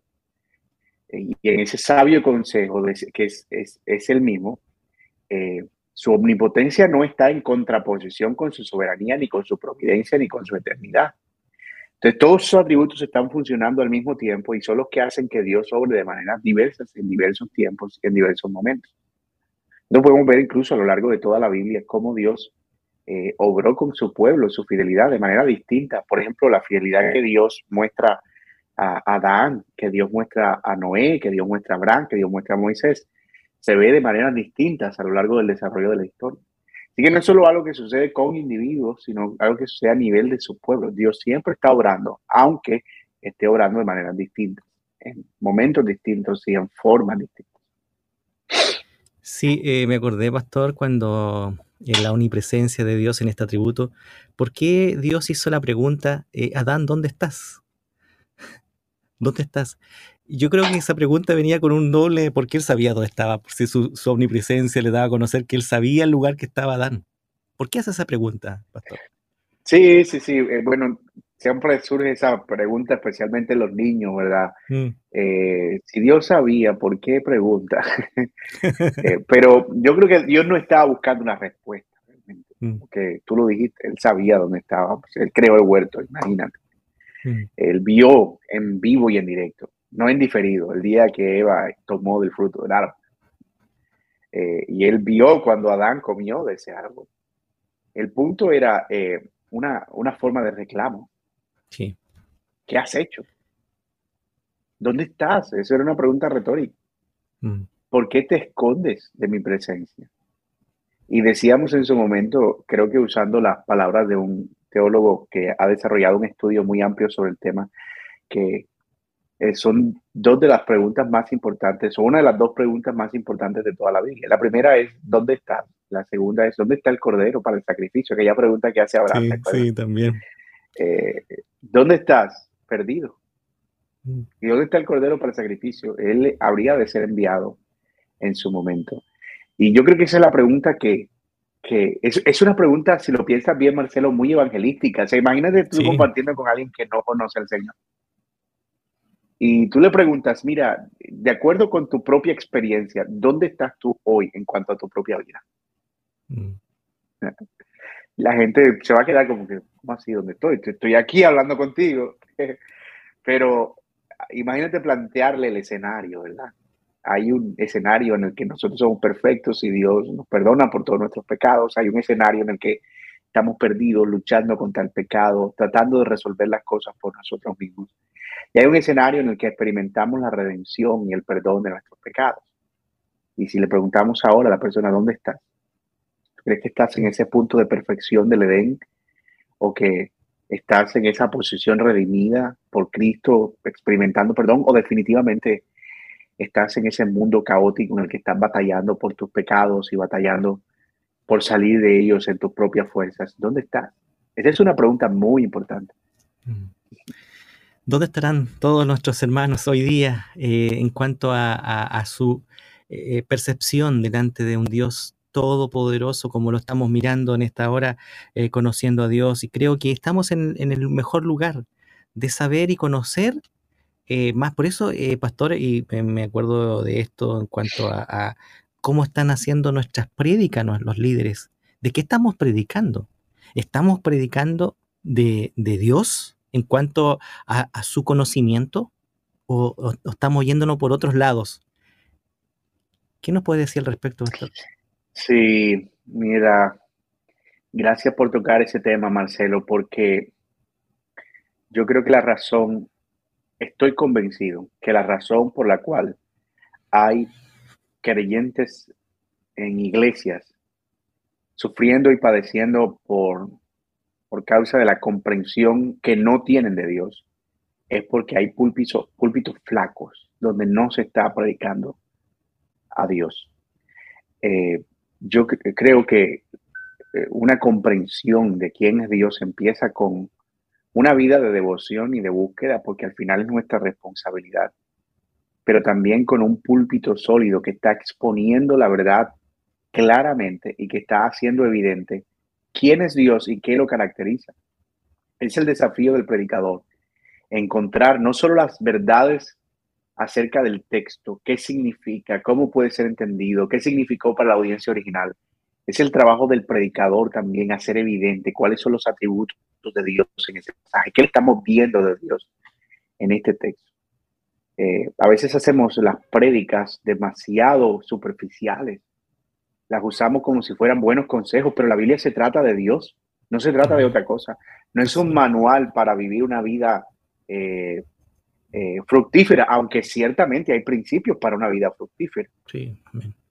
Y en ese sabio consejo, que es, es, es el mismo, eh, su omnipotencia no está en contraposición con su soberanía, ni con su providencia, ni con su eternidad. Entonces, todos sus atributos están funcionando al mismo tiempo y son los que hacen que Dios obre de maneras diversas en diversos tiempos y en diversos momentos. No podemos ver incluso a lo largo de toda la Biblia cómo Dios eh, obró con su pueblo, su fidelidad de manera distinta. Por ejemplo, la fidelidad que Dios muestra a Adán, que Dios muestra a Noé, que Dios muestra a Abraham, que Dios muestra a Moisés, se ve de maneras distintas a lo largo del desarrollo de la historia. Así que no es solo algo que sucede con individuos, sino algo que sucede a nivel de su pueblo. Dios siempre está obrando, aunque esté obrando de maneras distintas, en momentos distintos y en formas distintas. Sí, eh, me acordé, pastor, cuando en la omnipresencia de Dios en este atributo, ¿por qué Dios hizo la pregunta, eh, Adán, ¿dónde estás? ¿Dónde estás? Yo creo que esa pregunta venía con un doble, porque él sabía dónde estaba, por si su, omnipresencia le daba a conocer que él sabía el lugar que estaba Adán. ¿Por qué hace esa pregunta, pastor? Sí, sí, sí. Eh, bueno, siempre surge esa pregunta, especialmente los niños, ¿verdad? Mm. Eh, si Dios sabía, ¿por qué pregunta? Eh, pero yo creo que Dios no estaba buscando una respuesta, realmente, mm. porque tú lo dijiste, Él sabía dónde estaba, pues, Él creó el huerto, imagínate. Mm. Él vio en vivo y en directo, no en diferido, el día que Eva tomó del fruto del árbol. Eh, y Él vio cuando Adán comió de ese árbol. El punto era una, una forma de reclamo ¿Qué has hecho? ¿Dónde estás? Esa era una pregunta retórica. Mm. ¿Por qué te escondes de mi presencia? Y decíamos en su momento, creo que usando las palabras de un teólogo que ha desarrollado un estudio muy amplio sobre el tema, que eh, son dos de las preguntas más importantes, o una de las dos preguntas más importantes de toda la Biblia. La primera es, ¿dónde estás? La segunda es, ¿dónde está el cordero para el sacrificio? Aquella pregunta que hace Abraham. Sí, sí también. Eh, ¿Dónde estás? Perdido. Mm. ¿Y dónde está el cordero para el sacrificio? Él habría de ser enviado en su momento. Y yo creo que esa es la pregunta que, es, una pregunta, si lo piensas bien, Marcelo, muy evangelística. O sea, imagínate tú compartiendo con alguien que no conoce al Señor. Y tú le preguntas, mira, de acuerdo con tu propia experiencia, ¿dónde estás tú hoy en cuanto a tu propia vida? Mm. La gente se va a quedar como que, ¿cómo así? ¿Dónde estoy? Estoy aquí hablando contigo. Pero imagínate plantearle el escenario, ¿verdad? Hay un escenario en el que nosotros somos perfectos y Dios nos perdona por todos nuestros pecados. Hay un escenario en el que estamos perdidos luchando contra el pecado, tratando de resolver las cosas por nosotros mismos. Y hay un escenario en el que experimentamos la redención y el perdón de nuestros pecados. Y si le preguntamos ahora a la persona, ¿dónde estás? ¿Crees que estás en ese punto de perfección del Edén? ¿O que estás en esa posición redimida por Cristo, experimentando perdón? ¿O definitivamente estás en ese mundo caótico en el que estás batallando por tus pecados y batallando por salir de ellos en tus propias fuerzas? ¿Dónde estás? Esa es una pregunta muy importante. Mm. ¿Dónde estarán todos nuestros hermanos hoy día eh, en cuanto a, su eh, percepción delante de un Dios todopoderoso como lo estamos mirando en esta hora, eh, conociendo a Dios. Y creo que estamos en, el mejor lugar de saber y conocer eh, más. Por eso, eh, pastor, y me acuerdo de esto en cuanto a, cómo están haciendo nuestras prédicas los líderes. ¿De qué estamos predicando? ¿Estamos predicando de, Dios en cuanto a, su conocimiento? ¿O, o, estamos yéndonos por otros lados? ¿Qué nos puede decir al respecto, pastor? Sí, mira, gracias por tocar ese tema, Marcelo, porque yo creo que la razón, estoy convencido que la razón por la cual hay creyentes en iglesias sufriendo y padeciendo por, por causa de la comprensión que no tienen de Dios, es porque hay púlpitos, flacos donde no se está predicando a Dios. Eh, yo creo que eh, una comprensión de quién es Dios empieza con una vida de devoción y de búsqueda, porque al final es nuestra responsabilidad, pero también con un púlpito sólido que está exponiendo la verdad claramente y que está haciendo evidente quién es Dios y qué lo caracteriza. Es el desafío del predicador, encontrar no solo las verdades acerca del texto, qué significa, cómo puede ser entendido, qué significó para la audiencia original. Es el trabajo del predicador también hacer evidente cuáles son los atributos de Dios en ese pasaje, qué estamos viendo de Dios en este texto. Eh, a veces hacemos las prédicas demasiado superficiales, las usamos como si fueran buenos consejos, pero la Biblia se trata de Dios, no se trata de otra cosa. No es un manual para vivir una vida eh, eh, fructífera, aunque ciertamente hay principios para una vida fructífera. Sí,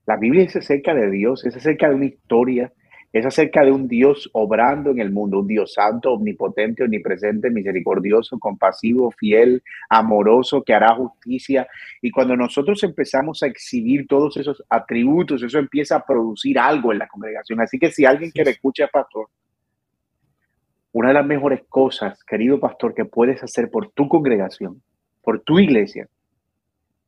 La Biblia es acerca de Dios, es acerca de una historia, es acerca de un Dios obrando en el mundo, un Dios santo, omnipotente, omnipresente, misericordioso, compasivo, fiel, amoroso, que hará justicia. Y cuando nosotros empezamos a exhibir todos esos atributos, eso empieza a producir algo en la congregación. Así que si alguien quiere escuchar, pastor, una de las mejores cosas, querido pastor, que puedes hacer por tu congregación por tu iglesia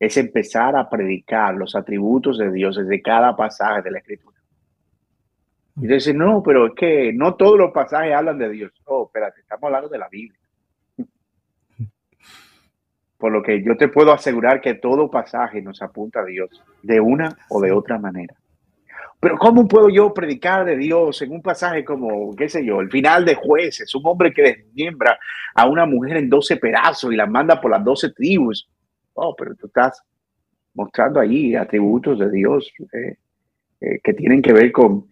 es empezar a predicar los atributos de Dios desde cada pasaje de la Escritura. Y dice, no, pero es que no todos los pasajes hablan de Dios. Oh, espérate, estamos hablando de la Biblia. Por lo que yo te puedo asegurar que todo pasaje nos apunta a Dios de una o de otra manera. Pero ¿cómo puedo yo predicar de Dios en un pasaje como, qué sé yo, el final de jueces, un hombre que desmiembra a una mujer en 12 pedazos y la manda por las 12 tribus? Oh, pero tú estás mostrando ahí atributos de Dios eh, eh, que tienen que ver con,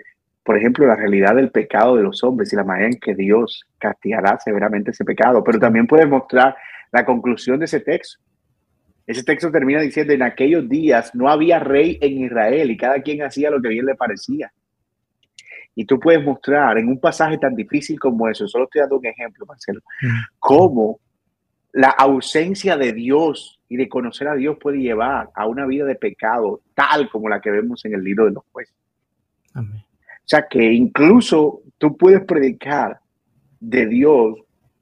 por ejemplo, la realidad del pecado de los hombres y la manera en que Dios castigará severamente ese pecado. Pero también puedes mostrar la conclusión de ese texto ese texto termina diciendo, en aquellos días no había rey en Israel y cada quien hacía lo que bien le parecía. Y tú puedes mostrar en un pasaje tan difícil como eso, solo estoy dando un ejemplo, Marcelo, mm. cómo la ausencia de Dios y de conocer a Dios puede llevar a una vida de pecado tal como la que vemos en el libro de los jueces. O sea que incluso tú puedes predicar de Dios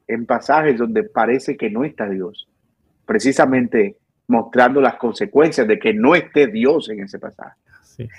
en pasajes donde parece que no está Dios. Precisamente mostrando las consecuencias de que no esté Dios en ese pasaje.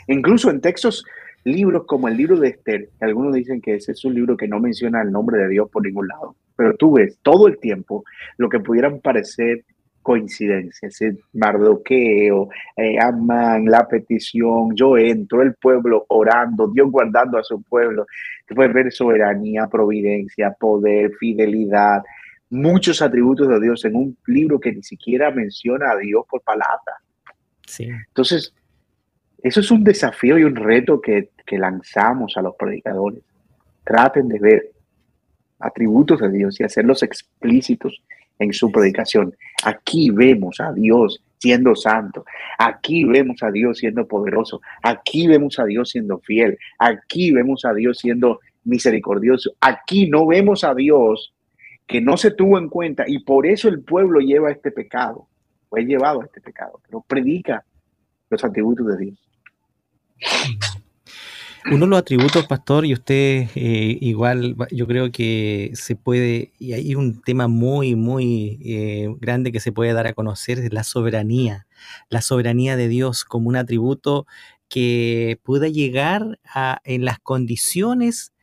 Incluso en textos, libros como el libro de Esther, que algunos dicen que ese es un libro que no menciona el nombre de Dios por ningún lado, pero tú ves todo el tiempo lo que pudieran parecer coincidencias, el mardoqueo, eh, Amán, la petición, yo entro, el pueblo orando, Dios guardando a su pueblo. Puedes ver soberanía, providencia, poder, fidelidad, muchos atributos de Dios en un libro que ni siquiera menciona a Dios por palabra. Sí. Entonces, eso es un desafío y un reto que, que lanzamos a los predicadores. Traten de ver atributos de Dios y hacerlos explícitos en su predicación. Aquí vemos a Dios siendo santo. Aquí vemos a Dios siendo poderoso. Aquí vemos a Dios siendo fiel. Aquí vemos a Dios siendo misericordioso. Aquí no vemos a Dios que no se tuvo en cuenta y por eso el pueblo lleva este pecado, es llevado a este pecado, pero predica los atributos de Dios. Uno de los atributos, pastor, y usted eh, igual, yo creo que se puede, y hay un tema muy, muy eh, grande que se puede dar a conocer, es la soberanía, la soberanía de Dios como un atributo que pueda llegar a, en las condiciones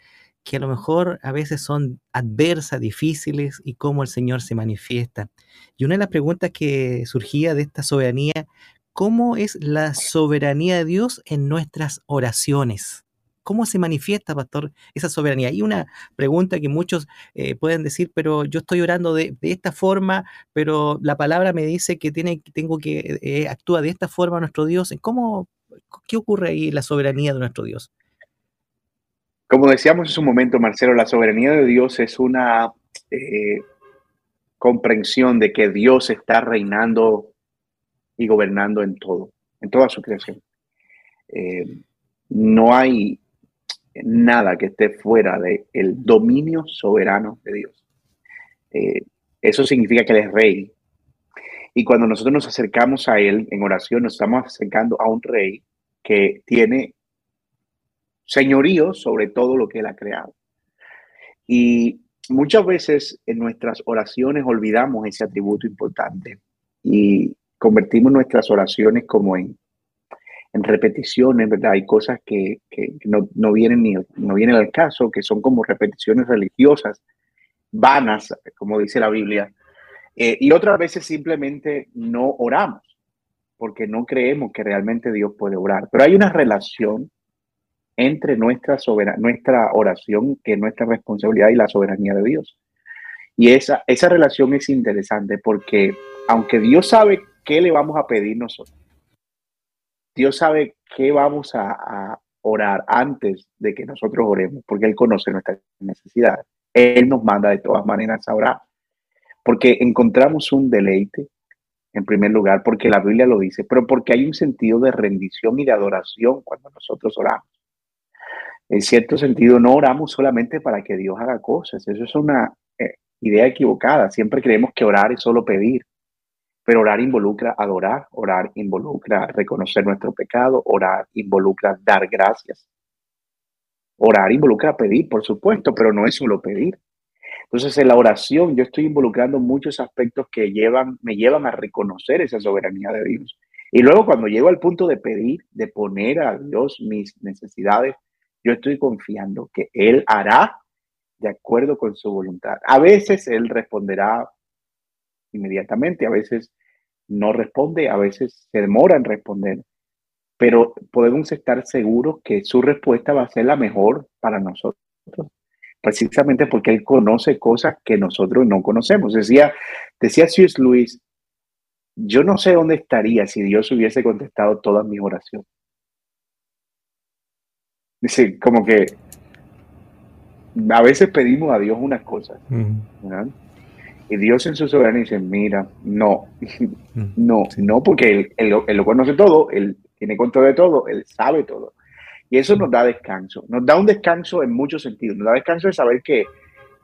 que a lo mejor a veces son adversas, difíciles y cómo el Señor se manifiesta. Y una de las preguntas que surgía de esta soberanía, ¿cómo es la soberanía de Dios en nuestras oraciones? ¿Cómo se manifiesta, pastor, esa soberanía? Y una pregunta que muchos eh, pueden decir, pero yo estoy orando de, esta forma, pero la palabra me dice que tiene, tengo que eh, actúa de esta forma nuestro Dios. ¿Cómo, ¿Qué ocurre ahí en la soberanía de nuestro Dios? Como decíamos en su momento, Marcelo, la soberanía de Dios es una eh, comprensión de que Dios está reinando y gobernando en todo, en toda su creación. Eh, no hay nada que esté fuera del el dominio soberano de Dios. Eh, eso significa que Él es rey. Y cuando nosotros nos acercamos a Él en oración, nos estamos acercando a un rey que tiene señorío sobre todo lo que Él ha creado. Y muchas veces en nuestras oraciones olvidamos ese atributo importante y convertimos nuestras oraciones como en, en repeticiones, ¿verdad? Hay cosas que, no, vienen ni, no vienen al caso, que son como repeticiones religiosas, vanas, como dice la Biblia. Eh, y otras veces simplemente no oramos porque no creemos que realmente Dios puede orar. Pero hay una relación entre nuestra, nuestra oración, que es nuestra responsabilidad y la soberanía de Dios. Y esa, esa relación es interesante porque aunque Dios sabe qué le vamos a pedir nosotros, Dios sabe qué vamos a, orar antes de que nosotros oremos, porque Él conoce nuestras necesidades. Él nos manda de todas maneras a orar, porque encontramos un deleite, en primer lugar, porque la Biblia lo dice, pero porque hay un sentido de rendición y de adoración cuando nosotros oramos en cierto sentido, no oramos solamente para que Dios haga cosas. Eso es una eh, idea equivocada. Siempre creemos que orar es solo pedir. Pero orar involucra adorar, orar involucra reconocer nuestro pecado, orar involucra dar gracias. Orar involucra pedir, por supuesto, pero no es solo pedir. Entonces, en la oración yo estoy involucrando muchos aspectos que llevan, me llevan a reconocer esa soberanía de Dios. Y luego cuando llego al punto de pedir, de poner a Dios mis necesidades, yo estoy confiando que Él hará de acuerdo con su voluntad. A veces Él responderá inmediatamente, a veces no responde, a veces se demora en responder, pero podemos estar seguros que su respuesta va a ser la mejor para nosotros, precisamente porque Él conoce cosas que nosotros no conocemos. Decía, decía C.S. Luis, yo no sé dónde estaría si Dios hubiese contestado todas mis oraciones. Dice, como que a veces pedimos a Dios unas cosas, Y Dios en su soberanía dice, mira, no, no, no, porque él, lo conoce todo, Él tiene control de todo, Él sabe todo. Y eso nos da descanso, nos da un descanso en muchos sentidos, nos da descanso de saber que,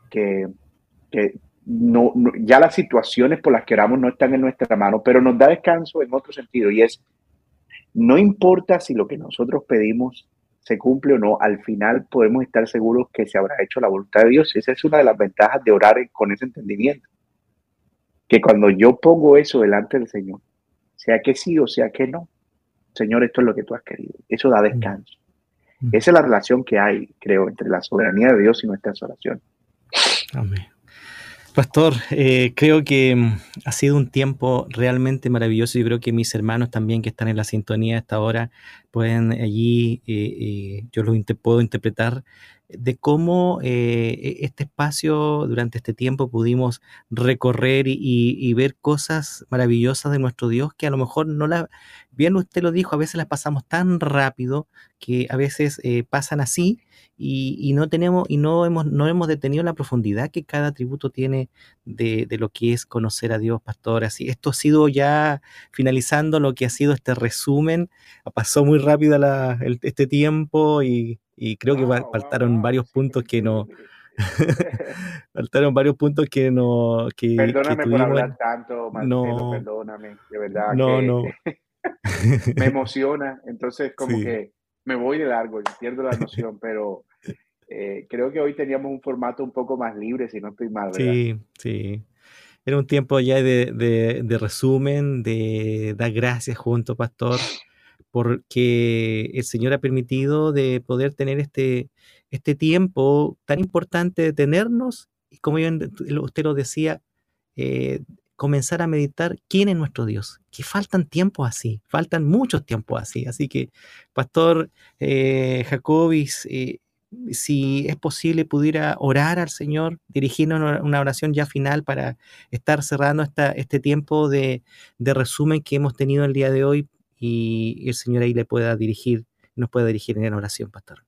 que, no, ya las situaciones por las que oramos no están en nuestra mano, pero nos da descanso en otro sentido y es, no importa si lo que nosotros pedimos se cumple o no, al final podemos estar seguros que se habrá hecho la voluntad de Dios. Esa es una de las ventajas de orar con ese entendimiento. Que cuando yo pongo eso delante del Señor, sea que sí o sea que no, Señor, esto es lo que tú has querido. Eso da descanso. Mm. Esa es la relación que hay, creo, entre la soberanía de Dios y nuestras oraciones. Amén. Pastor, eh, creo que mm, ha sido un tiempo realmente maravilloso. Yo creo que mis hermanos también que están en la sintonía a esta hora pueden allí, eh, eh, yo los puedo interpretar de cómo e-, este espacio durante este tiempo pudimos recorrer y, ver cosas maravillosas de nuestro Dios que a lo mejor no la, bien usted lo dijo, a veces las pasamos tan rápido que a veces pasan así y, no tenemos y no hemos, no hemos detenido la profundidad que cada atributo tiene de, lo que es conocer a Dios, pastor. Así, esto ha sido ya finalizando lo que ha sido este resumen. Pasó muy rápido este tiempo y, creo que faltaron varios puntos que no. faltaron varios puntos que no. Que, perdóname por hablar tanto, no, perdóname, de verdad. No, no. me emociona, entonces como que me voy de largo y pierdo la noción, pero eh, creo que hoy teníamos un formato un poco más libre, si no estoy mal. Sí, sí. Era un tiempo ya de, de, resumen, de dar gracias junto, pastor, porque el Señor ha permitido de poder tener este, este tiempo tan importante de tenernos, y como usted lo decía, eh, comenzar a meditar quién es nuestro Dios, que faltan tiempos así, faltan muchos tiempos así. Así que, Pastor eh, Jacobis, eh, si es posible, pudiera orar al Señor, dirigirnos una oración ya final para estar cerrando esta, este tiempo de, resumen que hemos tenido el día de hoy y el Señor ahí le pueda dirigir, nos pueda dirigir en oración, Pastor.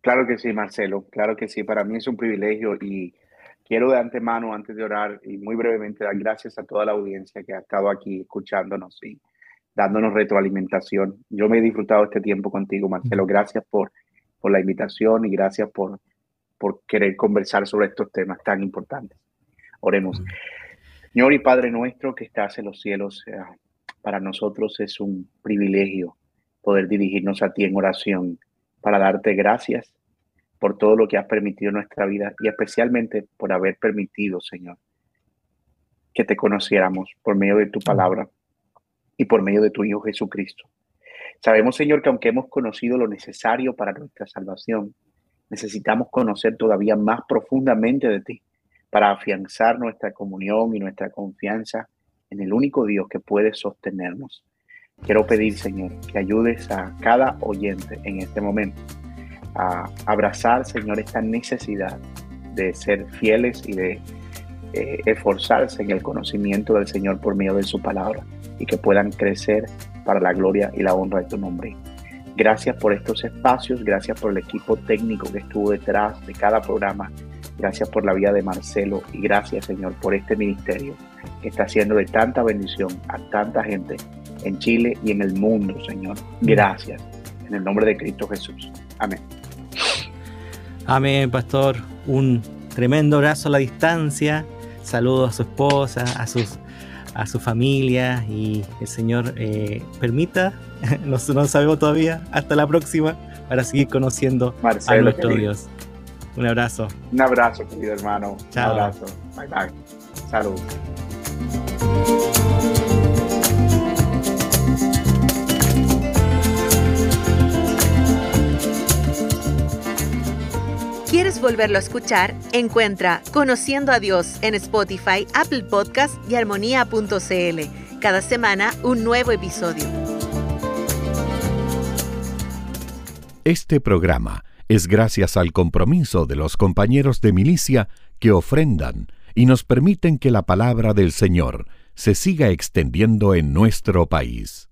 Claro que sí, Marcelo, claro que sí. Para mí es un privilegio y Quiero de antemano, antes de orar, y muy brevemente dar gracias a toda la audiencia que ha estado aquí escuchándonos y dándonos retroalimentación. Yo me he disfrutado este tiempo contigo, Marcelo. Gracias por por la invitación y gracias por, por querer conversar sobre estos temas tan importantes. Oremos. Señor y Padre nuestro que estás en los cielos, eh, para nosotros es un privilegio poder dirigirnos a ti en oración para darte gracias por todo lo que has permitido en nuestra vida y especialmente por haber permitido, Señor, que te conociéramos por medio de tu palabra y por medio de tu Hijo Jesucristo. Sabemos, Señor, que aunque hemos conocido lo necesario para nuestra salvación, necesitamos conocer todavía más profundamente de ti para afianzar nuestra comunión y nuestra confianza en el único Dios que puede sostenernos. Quiero pedir, Señor, que ayudes a cada oyente en este momento a abrazar, Señor, esta necesidad de ser fieles y de eh, esforzarse en el conocimiento del Señor por medio de su palabra y que puedan crecer para la gloria y la honra de tu nombre. Gracias por estos espacios, gracias por el equipo técnico que estuvo detrás de cada programa, gracias por la vida de Marcelo y gracias Señor por este ministerio que está haciendo de tanta bendición a tanta gente en Chile y en el mundo, Señor. Gracias. En el nombre de Cristo Jesús. Amén. Amén, pastor. Un tremendo abrazo a la distancia. Saludos a su esposa, a sus a su familia y el Señor eh, permita, no, no sabemos todavía, hasta la próxima para seguir conociendo a nuestro Dios. Un abrazo. Un abrazo, querido hermano. Chao. Un abrazo. Bye bye. Salud. ¿Quieres volverlo a escuchar? Encuentra Conociendo a Dios en Spotify, Apple Podcast y armonía.cl. Cada semana un nuevo episodio. Este programa es gracias al compromiso de los compañeros de milicia que ofrendan y nos permiten que la palabra del Señor se siga extendiendo en nuestro país.